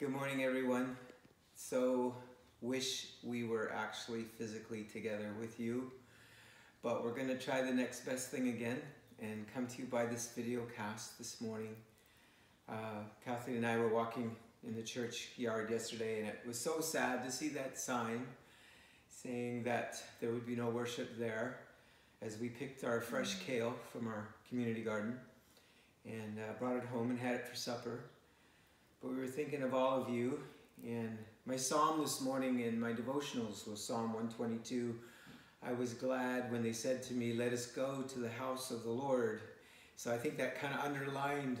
Good morning, everyone. So, wish we were actually physically together with you, but we're going to try the next best thing again and come to you by this video cast this morning. Uh, Kathleen and I were walking in the church yard yesterday, and it was so sad to see that sign saying that there would be no worship there as we picked our fresh kale from our community garden and uh, brought it home and had it for supper. But we were thinking of all of you, and my psalm this morning in my devotionals was Psalm 122. I was glad when they said to me, Let us go to the house of the Lord. So I think that kind of underlined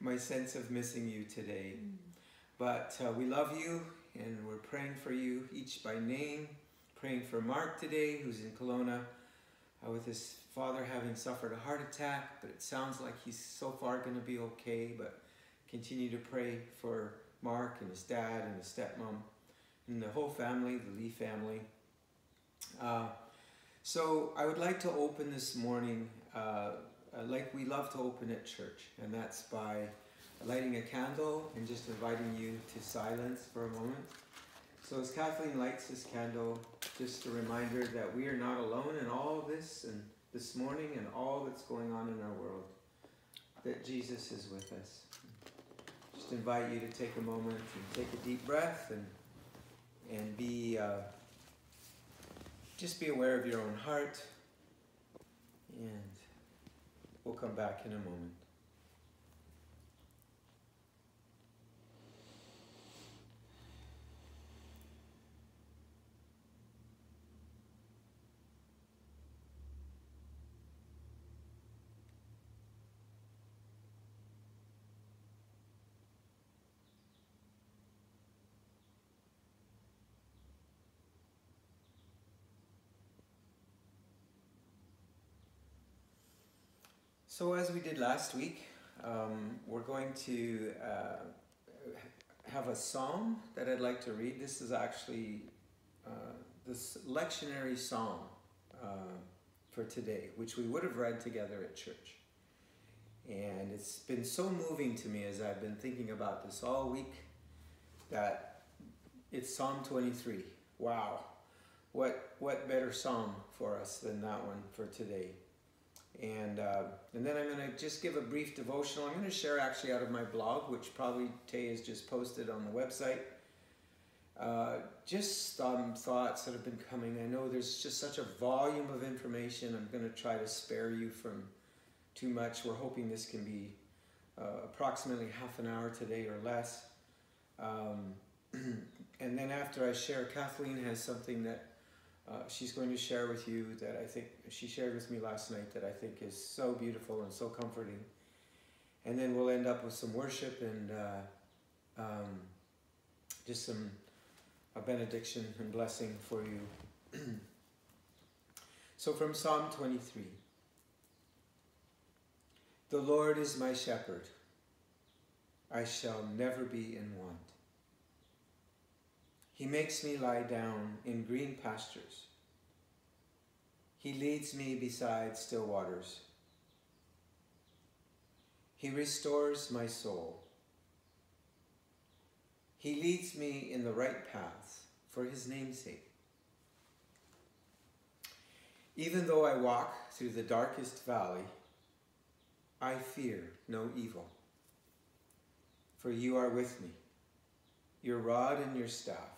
my sense of missing you today. Mm. But uh, we love you, and we're praying for you each by name. Praying for Mark today, who's in Kelowna uh, with his father having suffered a heart attack, but it sounds like he's so far going to be okay. But continue to pray for Mark and his dad and his stepmom and the whole family, the Lee family. Uh, so I would like to open this morning uh, uh, like we love to open at church, and that's by lighting a candle and just inviting you to silence for a moment. So as Kathleen lights this candle, just a reminder that we are not alone in all of this and this morning and all that's going on in our world, that Jesus is with us invite you to take a moment and take a deep breath and and be uh, just be aware of your own heart. And we'll come back in a moment So as we did last week, um, we're going to uh, have a psalm that I'd like to read. This is actually uh, this lectionary psalm uh, for today, which we would have read together at church. And it's been so moving to me as I've been thinking about this all week that it's Psalm 23. Wow. What, what better psalm for us than that one for today? And, uh, and then I'm going to just give a brief devotional. I'm going to share actually out of my blog, which probably Tay has just posted on the website. Uh, just some thoughts that have been coming. I know there's just such a volume of information. I'm going to try to spare you from too much. We're hoping this can be uh, approximately half an hour today or less. Um, and then after I share, Kathleen has something that uh, she's going to share with you that I think she shared with me last night that I think is so beautiful and so comforting. And then we'll end up with some worship and uh, um, just some a benediction and blessing for you. so from Psalm 23 The Lord is my shepherd, I shall never be in want. He makes me lie down in green pastures. He leads me beside still waters. He restores my soul. He leads me in the right paths for his name's sake. Even though I walk through the darkest valley, I fear no evil, for you are with me. Your rod and your staff,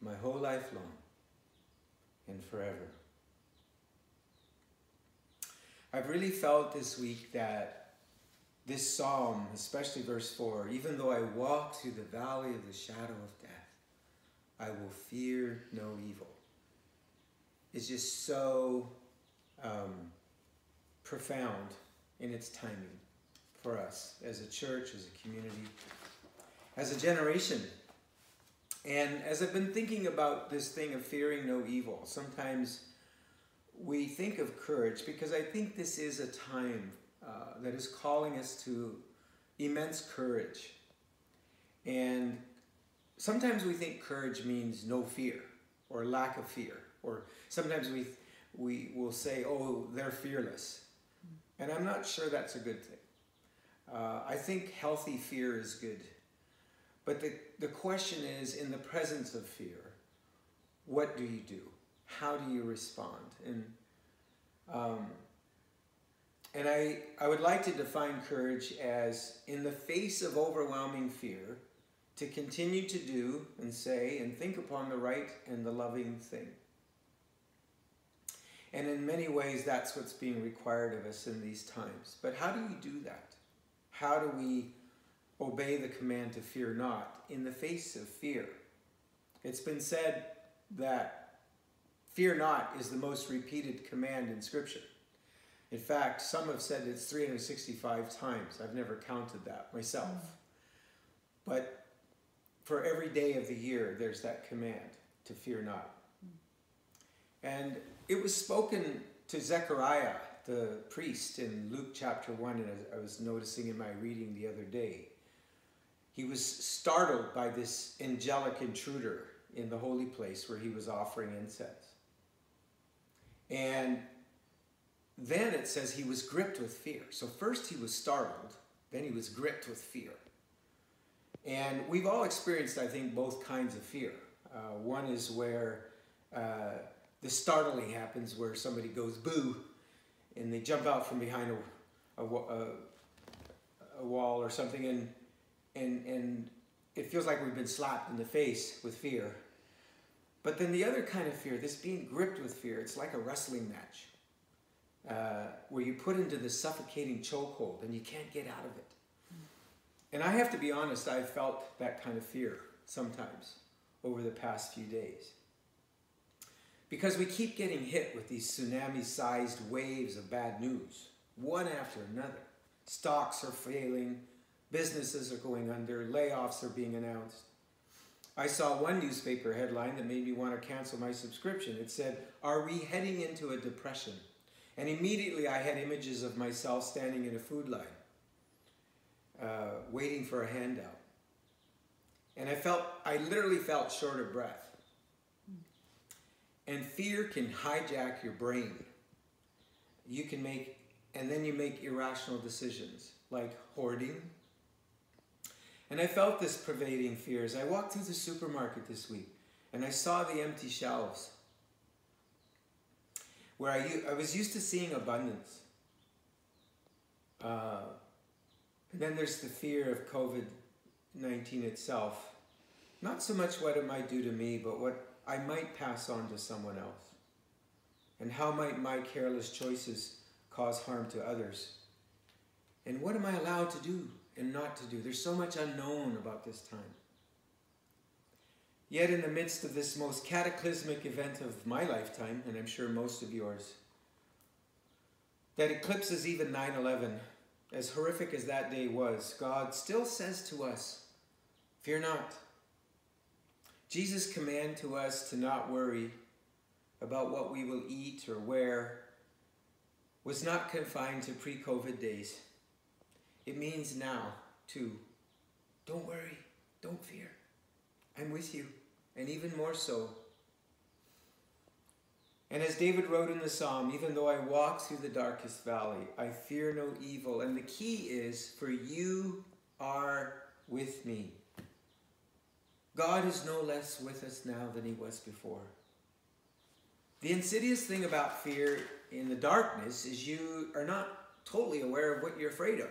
my whole life long and forever. I've really felt this week that this psalm, especially verse 4, even though I walk through the valley of the shadow of death, I will fear no evil. It's just so um, profound in its timing for us as a church, as a community. as a generation. And as I've been thinking about this thing of fearing no evil, sometimes we think of courage because I think this is a time uh, that is calling us to immense courage. And sometimes we think courage means no fear or lack of fear, or sometimes we we will say, "Oh, they're fearless," and I'm not sure that's a good thing. Uh, I think healthy fear is good, but the the question is, in the presence of fear, what do you do? How do you respond? And um, and I, I would like to define courage as in the face of overwhelming fear, to continue to do and say and think upon the right and the loving thing. And in many ways, that's what's being required of us in these times. But how do we do that? How do we obey the command to fear not in the face of fear? It's been said that fear not is the most repeated command in Scripture. In fact, some have said it's 365 times. I've never counted that myself. But for every day of the year, there's that command to fear not. And it was spoken to Zechariah, the priest, in Luke chapter 1, and I was noticing in my reading the other day. He was startled by this angelic intruder in the holy place where he was offering incense. And then it says he was gripped with fear. So first he was startled, then he was gripped with fear. And we've all experienced, I think, both kinds of fear. Uh, one is where uh, the startling happens, where somebody goes boo, and they jump out from behind a, a, a, a wall or something, and, and, and it feels like we've been slapped in the face with fear. But then the other kind of fear, this being gripped with fear, it's like a wrestling match uh, where you put into the suffocating chokehold and you can't get out of it. And I have to be honest, I've felt that kind of fear sometimes over the past few days. Because we keep getting hit with these tsunami sized waves of bad news, one after another. Stocks are failing, businesses are going under, layoffs are being announced. I saw one newspaper headline that made me want to cancel my subscription. It said, Are we heading into a depression? And immediately I had images of myself standing in a food line, uh, waiting for a handout. And I felt, I literally felt short of breath. And fear can hijack your brain. You can make, and then you make irrational decisions like hoarding. And I felt this pervading fear as I walked through the supermarket this week and I saw the empty shelves where I, I was used to seeing abundance. Uh, and then there's the fear of COVID 19 itself. Not so much what it might do to me, but what I might pass on to someone else. And how might my careless choices cause harm to others? And what am I allowed to do and not to do? There's so much unknown about this time. Yet, in the midst of this most cataclysmic event of my lifetime, and I'm sure most of yours, that eclipses even 9 11, as horrific as that day was, God still says to us, Fear not. Jesus' command to us to not worry about what we will eat or wear was not confined to pre COVID days. It means now, to Don't worry, don't fear. I'm with you and even more so. And as David wrote in the psalm, even though I walk through the darkest valley, I fear no evil. And the key is, for you are with me. God is no less with us now than he was before. The insidious thing about fear in the darkness is you are not totally aware of what you're afraid of.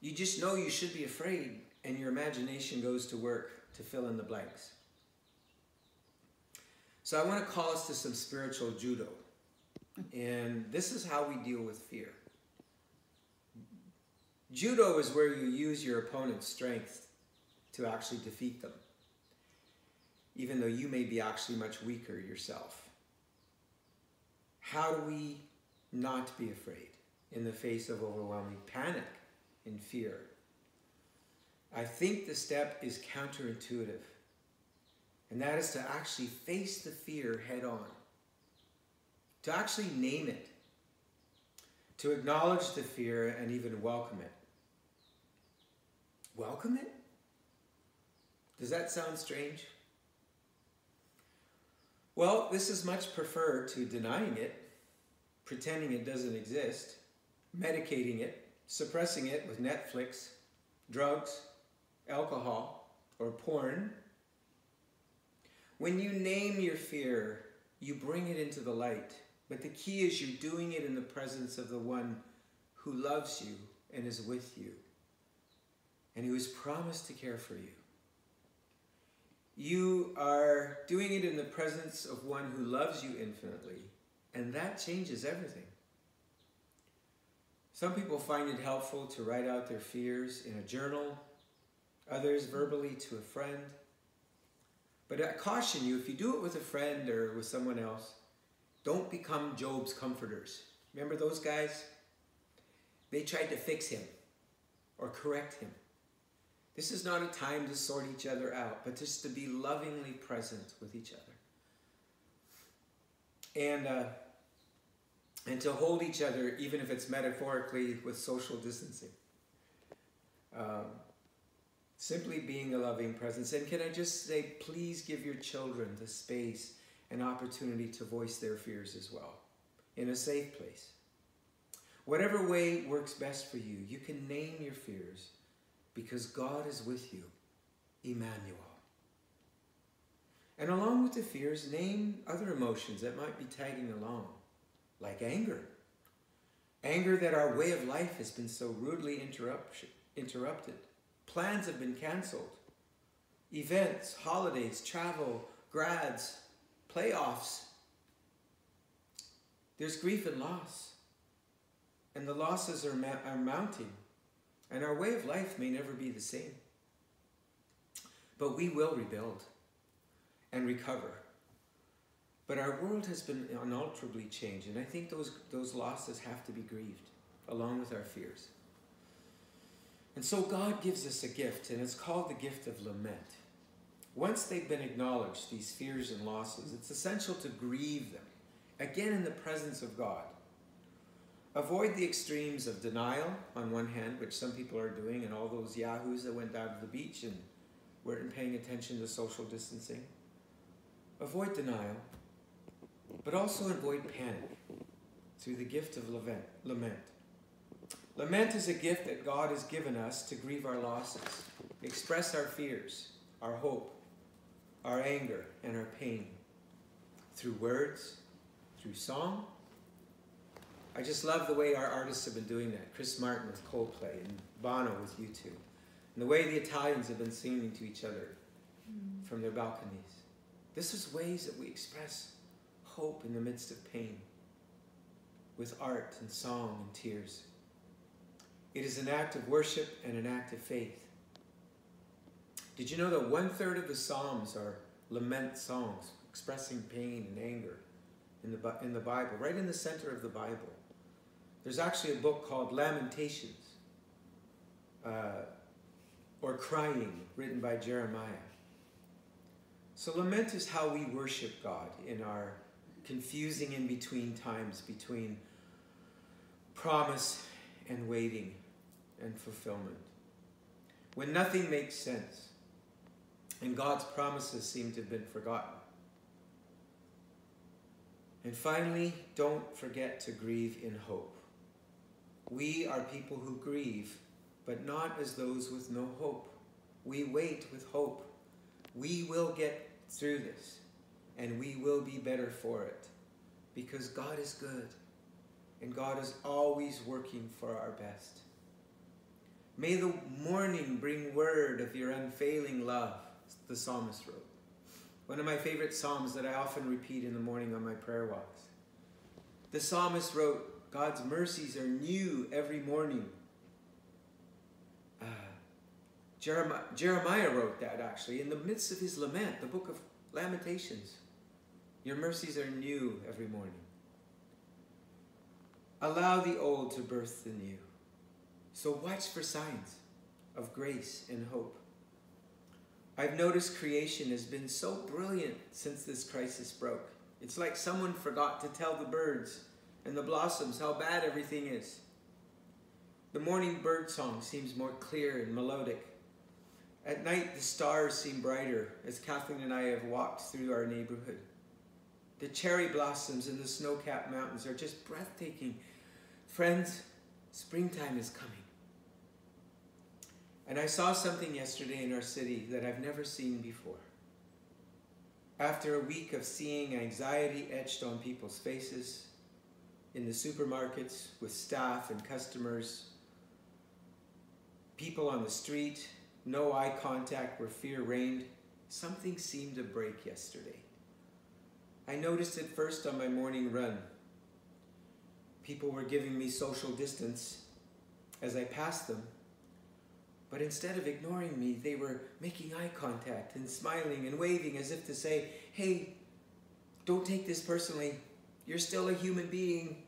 You just know you should be afraid, and your imagination goes to work to fill in the blanks. So I want to call us to some spiritual judo. And this is how we deal with fear. Judo is where you use your opponent's strength to actually defeat them, even though you may be actually much weaker yourself. How do we not be afraid in the face of overwhelming panic and fear? I think the step is counterintuitive. And that is to actually face the fear head on, to actually name it, to acknowledge the fear and even welcome it. Welcome it? Does that sound strange? Well, this is much preferred to denying it, pretending it doesn't exist, medicating it, suppressing it with Netflix, drugs, alcohol, or porn. When you name your fear, you bring it into the light. But the key is you're doing it in the presence of the one who loves you and is with you and who has promised to care for you. You are doing it in the presence of one who loves you infinitely, and that changes everything. Some people find it helpful to write out their fears in a journal, others verbally to a friend. But I caution you if you do it with a friend or with someone else, don't become Job's comforters. Remember those guys? They tried to fix him or correct him. This is not a time to sort each other out, but just to be lovingly present with each other. And, uh, and to hold each other, even if it's metaphorically with social distancing. Um, simply being a loving presence. And can I just say, please give your children the space and opportunity to voice their fears as well in a safe place. Whatever way works best for you, you can name your fears because God is with you, Emmanuel. And along with the fears, name other emotions that might be tagging along, like anger. Anger that our way of life has been so rudely interrupted. Plans have been canceled. Events, holidays, travel, grads, playoffs. There's grief and loss. And the losses are, are mounting. And our way of life may never be the same. But we will rebuild and recover. But our world has been unalterably changed, and I think those, those losses have to be grieved, along with our fears. And so God gives us a gift, and it's called the gift of lament. Once they've been acknowledged, these fears and losses, it's essential to grieve them, again in the presence of God. Avoid the extremes of denial on one hand, which some people are doing, and all those yahoos that went down to the beach and weren't paying attention to social distancing. Avoid denial, but also avoid panic through the gift of lament. Lament is a gift that God has given us to grieve our losses, express our fears, our hope, our anger, and our pain through words, through song, I just love the way our artists have been doing that. Chris Martin with Coldplay and Bono with U2. And the way the Italians have been singing to each other mm. from their balconies. This is ways that we express hope in the midst of pain with art and song and tears. It is an act of worship and an act of faith. Did you know that one third of the Psalms are lament songs expressing pain and anger in the, in the Bible, right in the center of the Bible? There's actually a book called Lamentations uh, or Crying, written by Jeremiah. So, lament is how we worship God in our confusing in between times between promise and waiting and fulfillment. When nothing makes sense and God's promises seem to have been forgotten. And finally, don't forget to grieve in hope. We are people who grieve, but not as those with no hope. We wait with hope. We will get through this, and we will be better for it, because God is good, and God is always working for our best. May the morning bring word of your unfailing love, the psalmist wrote. One of my favorite psalms that I often repeat in the morning on my prayer walks. The psalmist wrote, God's mercies are new every morning. Uh, Jeremiah, Jeremiah wrote that actually in the midst of his lament, the book of Lamentations. Your mercies are new every morning. Allow the old to birth the new. So watch for signs of grace and hope. I've noticed creation has been so brilliant since this crisis broke. It's like someone forgot to tell the birds and the blossoms how bad everything is. The morning bird song seems more clear and melodic. At night, the stars seem brighter as Kathleen and I have walked through our neighborhood. The cherry blossoms in the snow-capped mountains are just breathtaking. Friends, springtime is coming. And I saw something yesterday in our city that I've never seen before. After a week of seeing anxiety etched on people's faces, in the supermarkets, with staff and customers, people on the street, no eye contact where fear reigned, something seemed to break yesterday. I noticed it first on my morning run. People were giving me social distance as I passed them, but instead of ignoring me, they were making eye contact and smiling and waving as if to say, hey, don't take this personally. You're still a human being.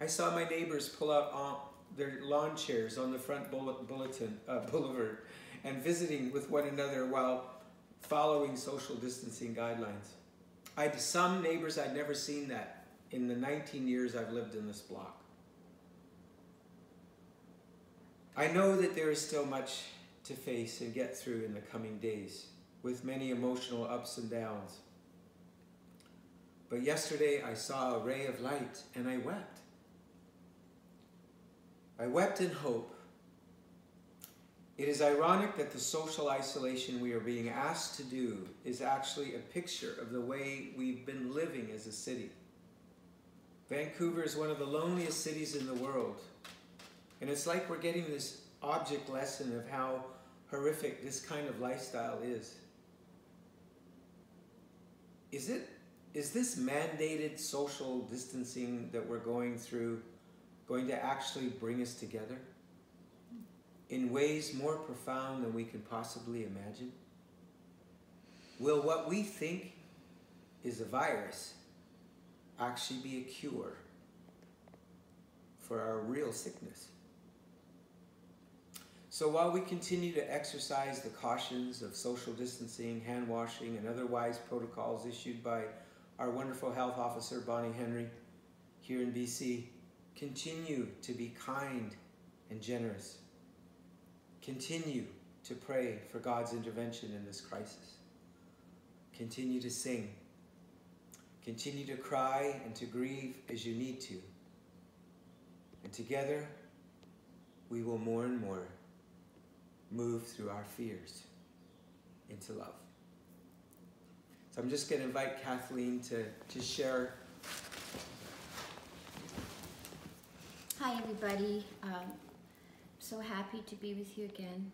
I saw my neighbors pull out uh, their lawn chairs on the front bulletin, uh, boulevard and visiting with one another while following social distancing guidelines. I had some neighbors I'd never seen that in the 19 years I've lived in this block. I know that there is still much to face and get through in the coming days, with many emotional ups and downs. But yesterday I saw a ray of light and I wept. I wept in hope. It is ironic that the social isolation we are being asked to do is actually a picture of the way we've been living as a city. Vancouver is one of the loneliest cities in the world, and it's like we're getting this object lesson of how horrific this kind of lifestyle is. Is it is this mandated social distancing that we're going through going to actually bring us together in ways more profound than we can possibly imagine? Will what we think is a virus actually be a cure for our real sickness? So while we continue to exercise the cautions of social distancing, hand washing, and otherwise protocols issued by our wonderful health officer, Bonnie Henry, here in BC, continue to be kind and generous. Continue to pray for God's intervention in this crisis. Continue to sing. Continue to cry and to grieve as you need to. And together, we will more and more move through our fears into love. So I'm just going to invite Kathleen to, to share. Hi, everybody. Um, so happy to be with you again.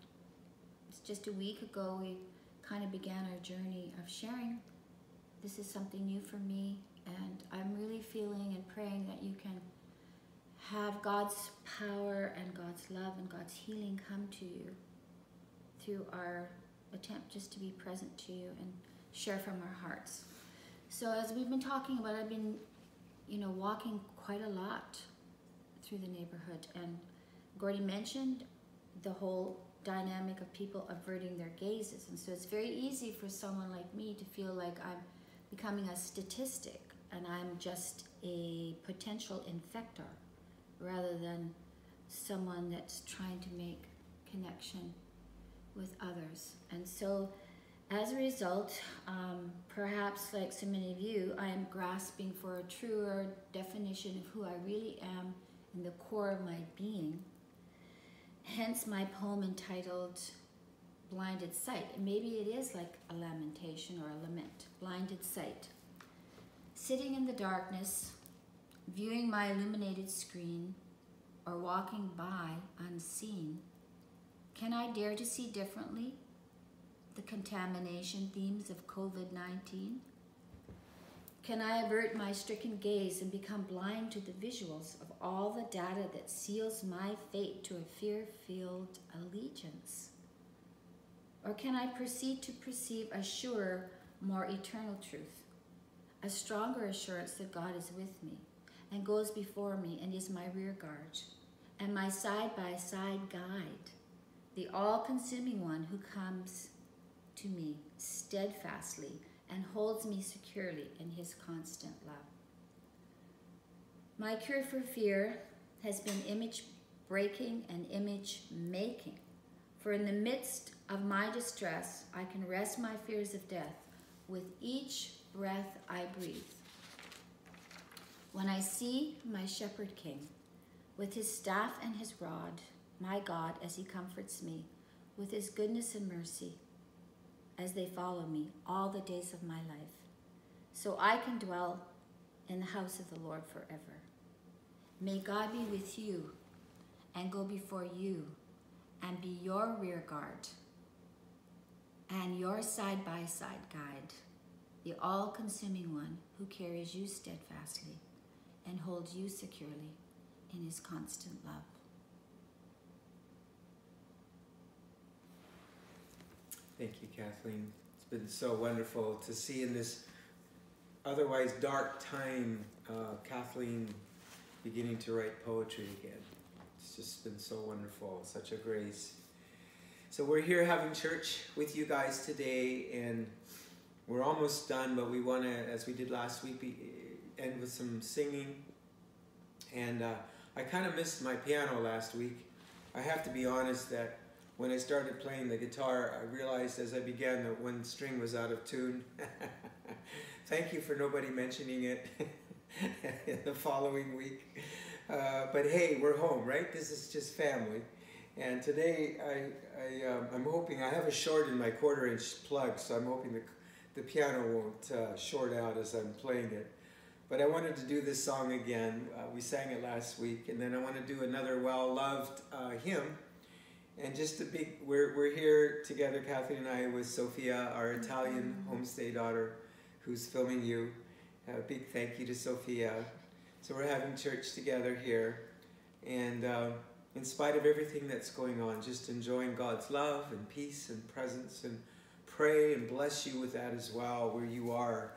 It's just a week ago we kind of began our journey of sharing. This is something new for me, and I'm really feeling and praying that you can have God's power and God's love and God's healing come to you through our attempt just to be present to you and share from our hearts. So as we've been talking about, I've been, you know, walking quite a lot through the neighborhood and Gordie mentioned the whole dynamic of people averting their gazes. And so it's very easy for someone like me to feel like I'm becoming a statistic and I'm just a potential infector rather than someone that's trying to make connection with others. And so as a result, um, perhaps like so many of you, I am grasping for a truer definition of who I really am in the core of my being. Hence my poem entitled Blinded Sight. Maybe it is like a lamentation or a lament, blinded sight. Sitting in the darkness, viewing my illuminated screen, or walking by unseen, can I dare to see differently the contamination themes of COVID-19? Can I avert my stricken gaze and become blind to the visuals of all the data that seals my fate to a fear-filled allegiance? Or can I proceed to perceive a surer, more eternal truth, a stronger assurance that God is with me and goes before me and is my rear guard and my side-by-side -side guide? the all consuming one who comes to me steadfastly and holds me securely in his constant love. My cure for fear has been image breaking and image making. For in the midst of my distress, I can rest my fears of death with each breath I breathe. When I see my shepherd king with his staff and his rod, my God, as he comforts me with his goodness and mercy, as they follow me all the days of my life, so I can dwell in the house of the Lord forever. May God be with you and go before you and be your rear guard and your side by side guide, the all consuming one who carries you steadfastly and holds you securely in his constant love. Thank you, Kathleen. It's been so wonderful to see in this otherwise dark time uh, Kathleen beginning to write poetry again. It's just been so wonderful, such a grace. So we're here having church with you guys today, and we're almost done, but we want to, as we did last week, be, end with some singing. And uh, I kind of missed my piano last week. I have to be honest that when I started playing the guitar, I realized as I began that one string was out of tune. Thank you for nobody mentioning it in the following week. Uh, but hey, we're home, right? This is just family. And today, I, I, um, I'm hoping, I have a short in my quarter inch plug, so I'm hoping the, the piano won't uh, short out as I'm playing it. But I wanted to do this song again. Uh, we sang it last week, and then I want to do another well-loved uh, hymn. And just a big, we're, we're here together, Kathleen and I, with Sophia, our Italian homestay daughter, who's filming you. A big thank you to Sophia. So we're having church together here. And uh, in spite of everything that's going on, just enjoying God's love and peace and presence and pray and bless you with that as well where you are.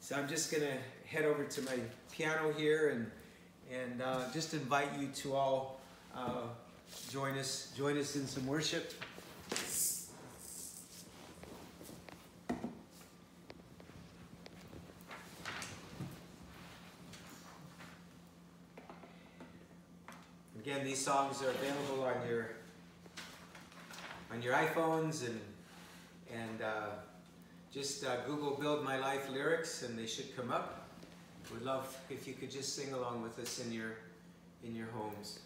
So I'm just going to head over to my piano here and, and uh, just invite you to all uh, join us, join us in some worship. Again, these songs are available on your on your iPhones and and uh, just uh, Google "Build My Life" lyrics, and they should come up. We'd love if you could just sing along with us in your in your homes.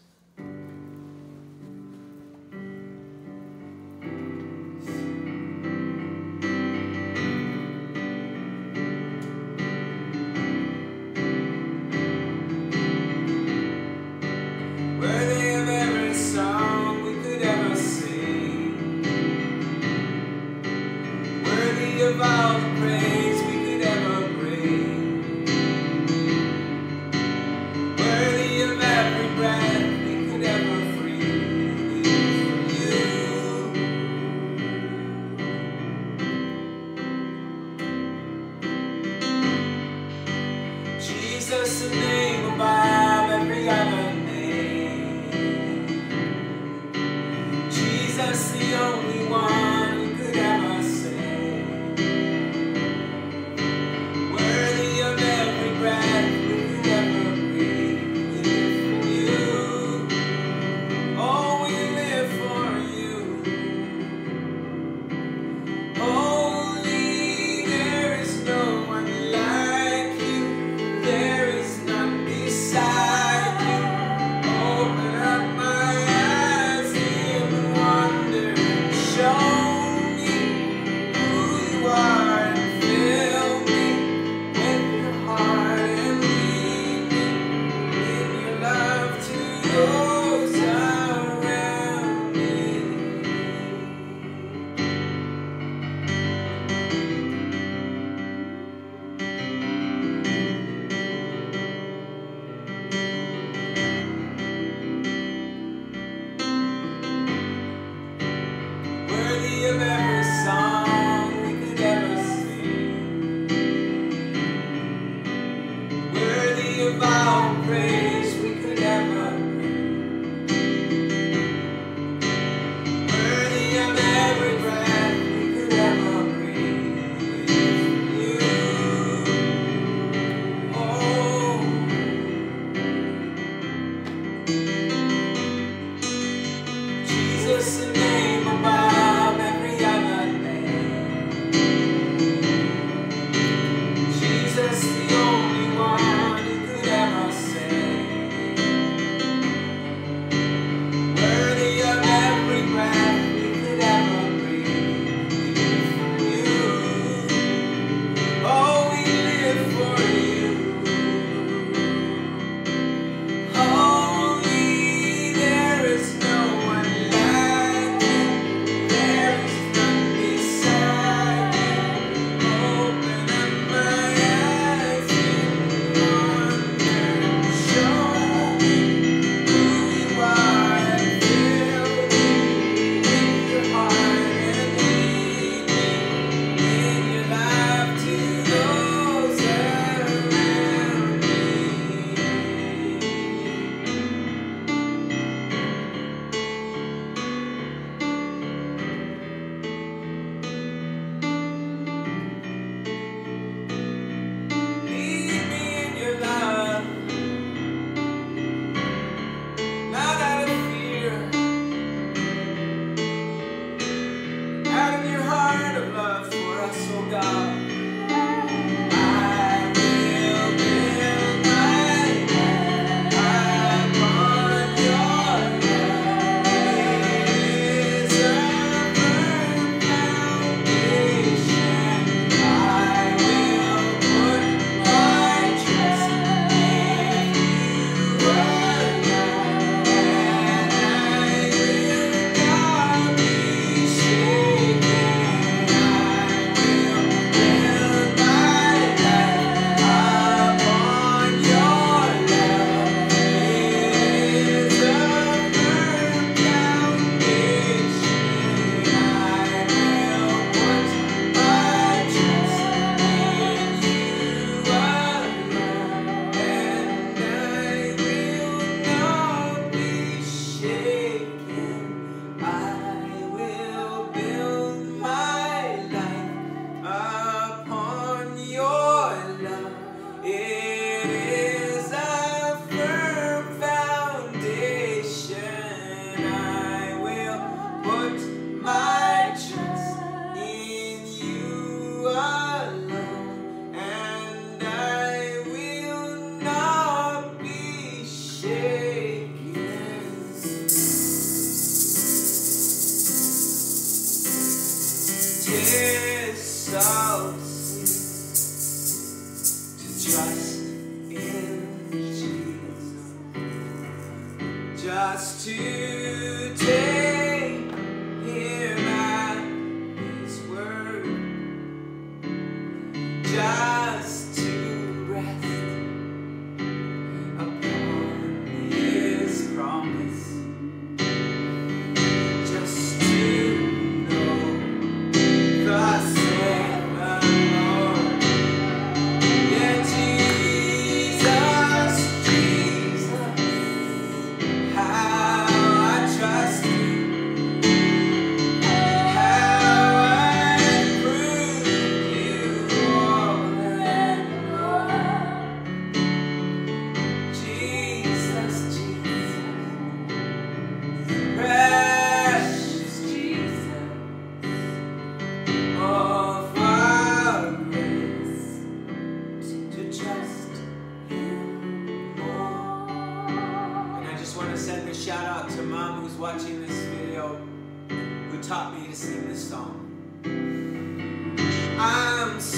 Just to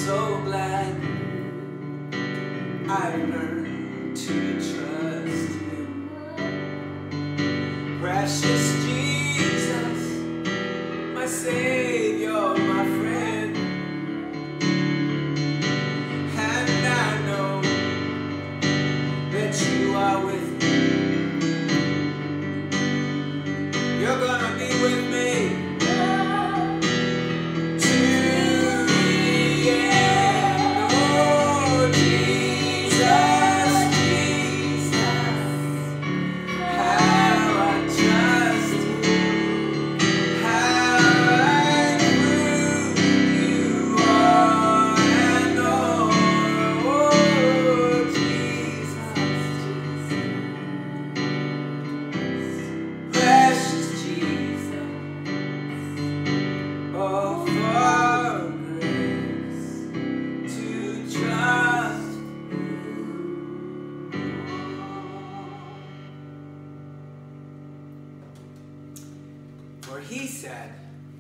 so glad I learned to trust Him. Precious he said,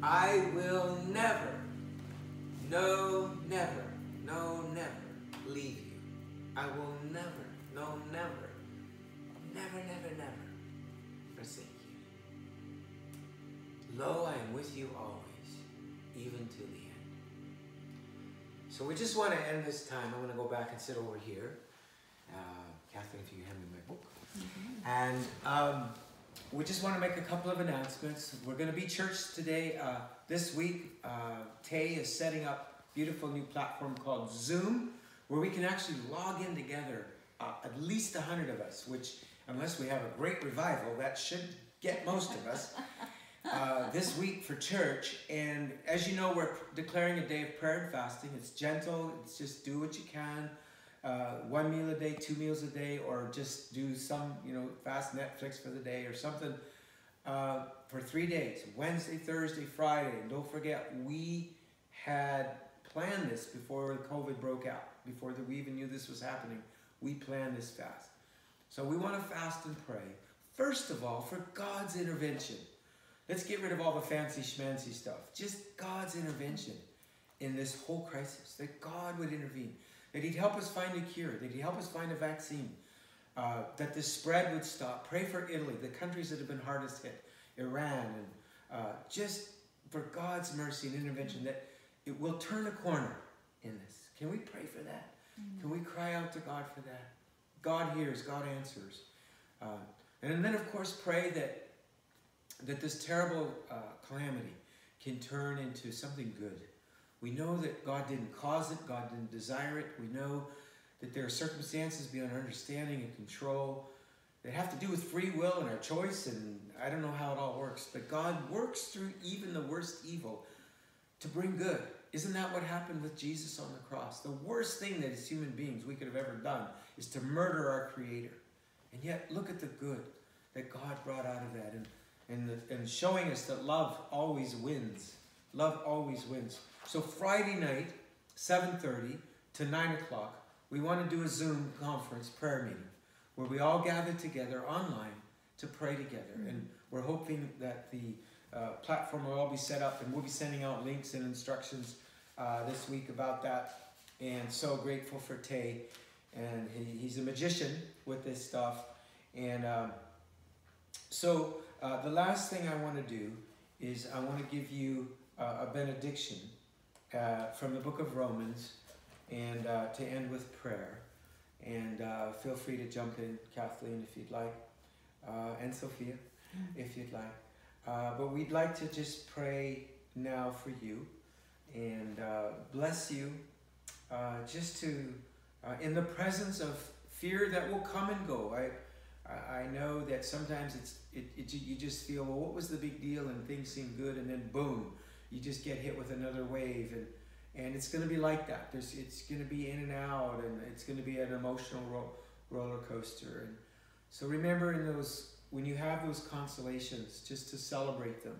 I will never, no, never, no, never leave you. I will never, no, never, never, never, never forsake you. Lo, I am with you always, even to the end. So we just want to end this time. I'm going to go back and sit over here. Uh, Catherine, if you hand me my book. And um, we just want to make a couple of announcements. We're going to be church today. Uh, this week, uh, Tay is setting up a beautiful new platform called Zoom, where we can actually log in together, uh, at least 100 of us, which, unless we have a great revival, that should get most of us. Uh, this week for church, and as you know, we're declaring a day of prayer and fasting. It's gentle, it's just do what you can uh, one meal a day, two meals a day, or just do some, you know, fast Netflix for the day or something uh, for three days Wednesday, Thursday, Friday. And don't forget, we had planned this before COVID broke out, before that we even knew this was happening. We planned this fast. So we want to fast and pray. First of all, for God's intervention. Let's get rid of all the fancy schmancy stuff. Just God's intervention in this whole crisis. That God would intervene that He'd help us find a cure, that He'd help us find a vaccine, uh, that this spread would stop. Pray for Italy, the countries that have been hardest hit, Iran, and uh, just for God's mercy and intervention, that it will turn a corner in this. Can we pray for that? Can we cry out to God for that? God hears, God answers. Uh, and then, of course, pray that that this terrible uh, calamity can turn into something good. We know that God didn't cause it, God didn't desire it. We know that there are circumstances beyond our understanding and control that have to do with free will and our choice, and I don't know how it all works, but God works through even the worst evil to bring good. Isn't that what happened with Jesus on the cross? The worst thing that as human beings we could have ever done is to murder our Creator. And yet, look at the good that God brought out of that and, and, the, and showing us that love always wins. Love always wins. So Friday night, 7.30 to 9 o'clock, we want to do a Zoom conference prayer meeting where we all gather together online to pray together. And we're hoping that the uh, platform will all be set up, and we'll be sending out links and instructions uh, this week about that. And so grateful for Tay, and he, he's a magician with this stuff. And um, so uh, the last thing I want to do is I want to give you uh, a benediction uh, from the book of Romans, and uh, to end with prayer. And uh, feel free to jump in, Kathleen, if you'd like, uh, and Sophia, if you'd like. Uh, but we'd like to just pray now for you and uh, bless you, uh, just to, uh, in the presence of fear that will come and go. I, I I know that sometimes it's it, it you just feel well what was the big deal and things seem good and then boom you just get hit with another wave and and it's going to be like that. There's it's going to be in and out and it's going to be an emotional ro- roller coaster. And so remember in those when you have those consolations just to celebrate them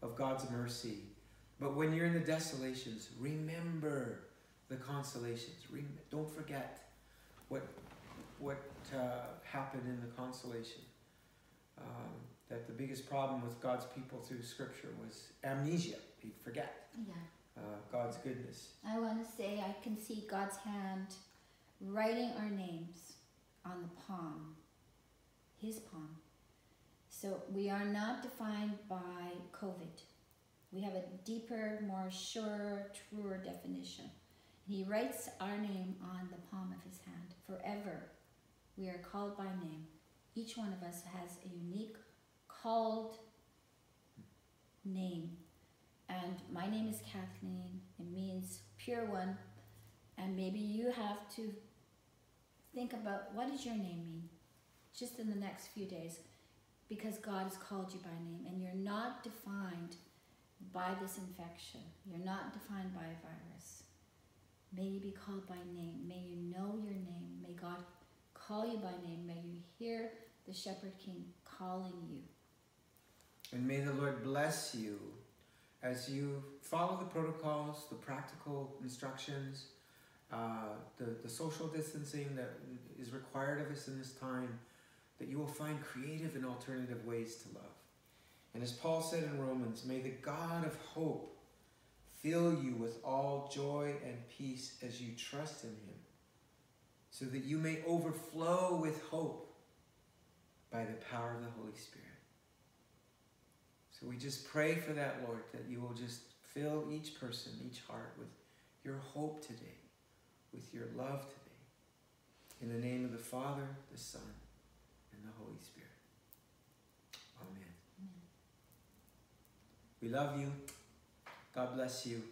of God's mercy. But when you're in the desolations remember the consolations. Rem- don't forget what what uh, happened in the consolation. Um, that the biggest problem with God's people through Scripture was amnesia. He'd forget Yeah. uh, God's goodness. I want to say I can see God's hand writing our names on the palm, His palm. So we are not defined by COVID. We have a deeper, more sure, truer definition. He writes our name on the palm of His hand forever. We are called by name. Each one of us has a unique called name. And my name is Kathleen. It means pure one. And maybe you have to think about what does your name mean? Just in the next few days. Because God has called you by name and you're not defined by this infection. You're not defined by a virus. May you be called by name. May you know your name. May God call you by name. May you hear the Shepherd King calling you. And may the Lord bless you as you follow the protocols, the practical instructions, uh, the, the social distancing that is required of us in this time, that you will find creative and alternative ways to love. And as Paul said in Romans, may the God of hope fill you with all joy and peace as you trust in him, so that you may overflow with hope by the power of the Holy Spirit. So we just pray for that, Lord, that you will just fill each person, each heart with your hope today, with your love today. In the name of the Father, the Son, and the Holy Spirit. Amen. Amen. We love you. God bless you.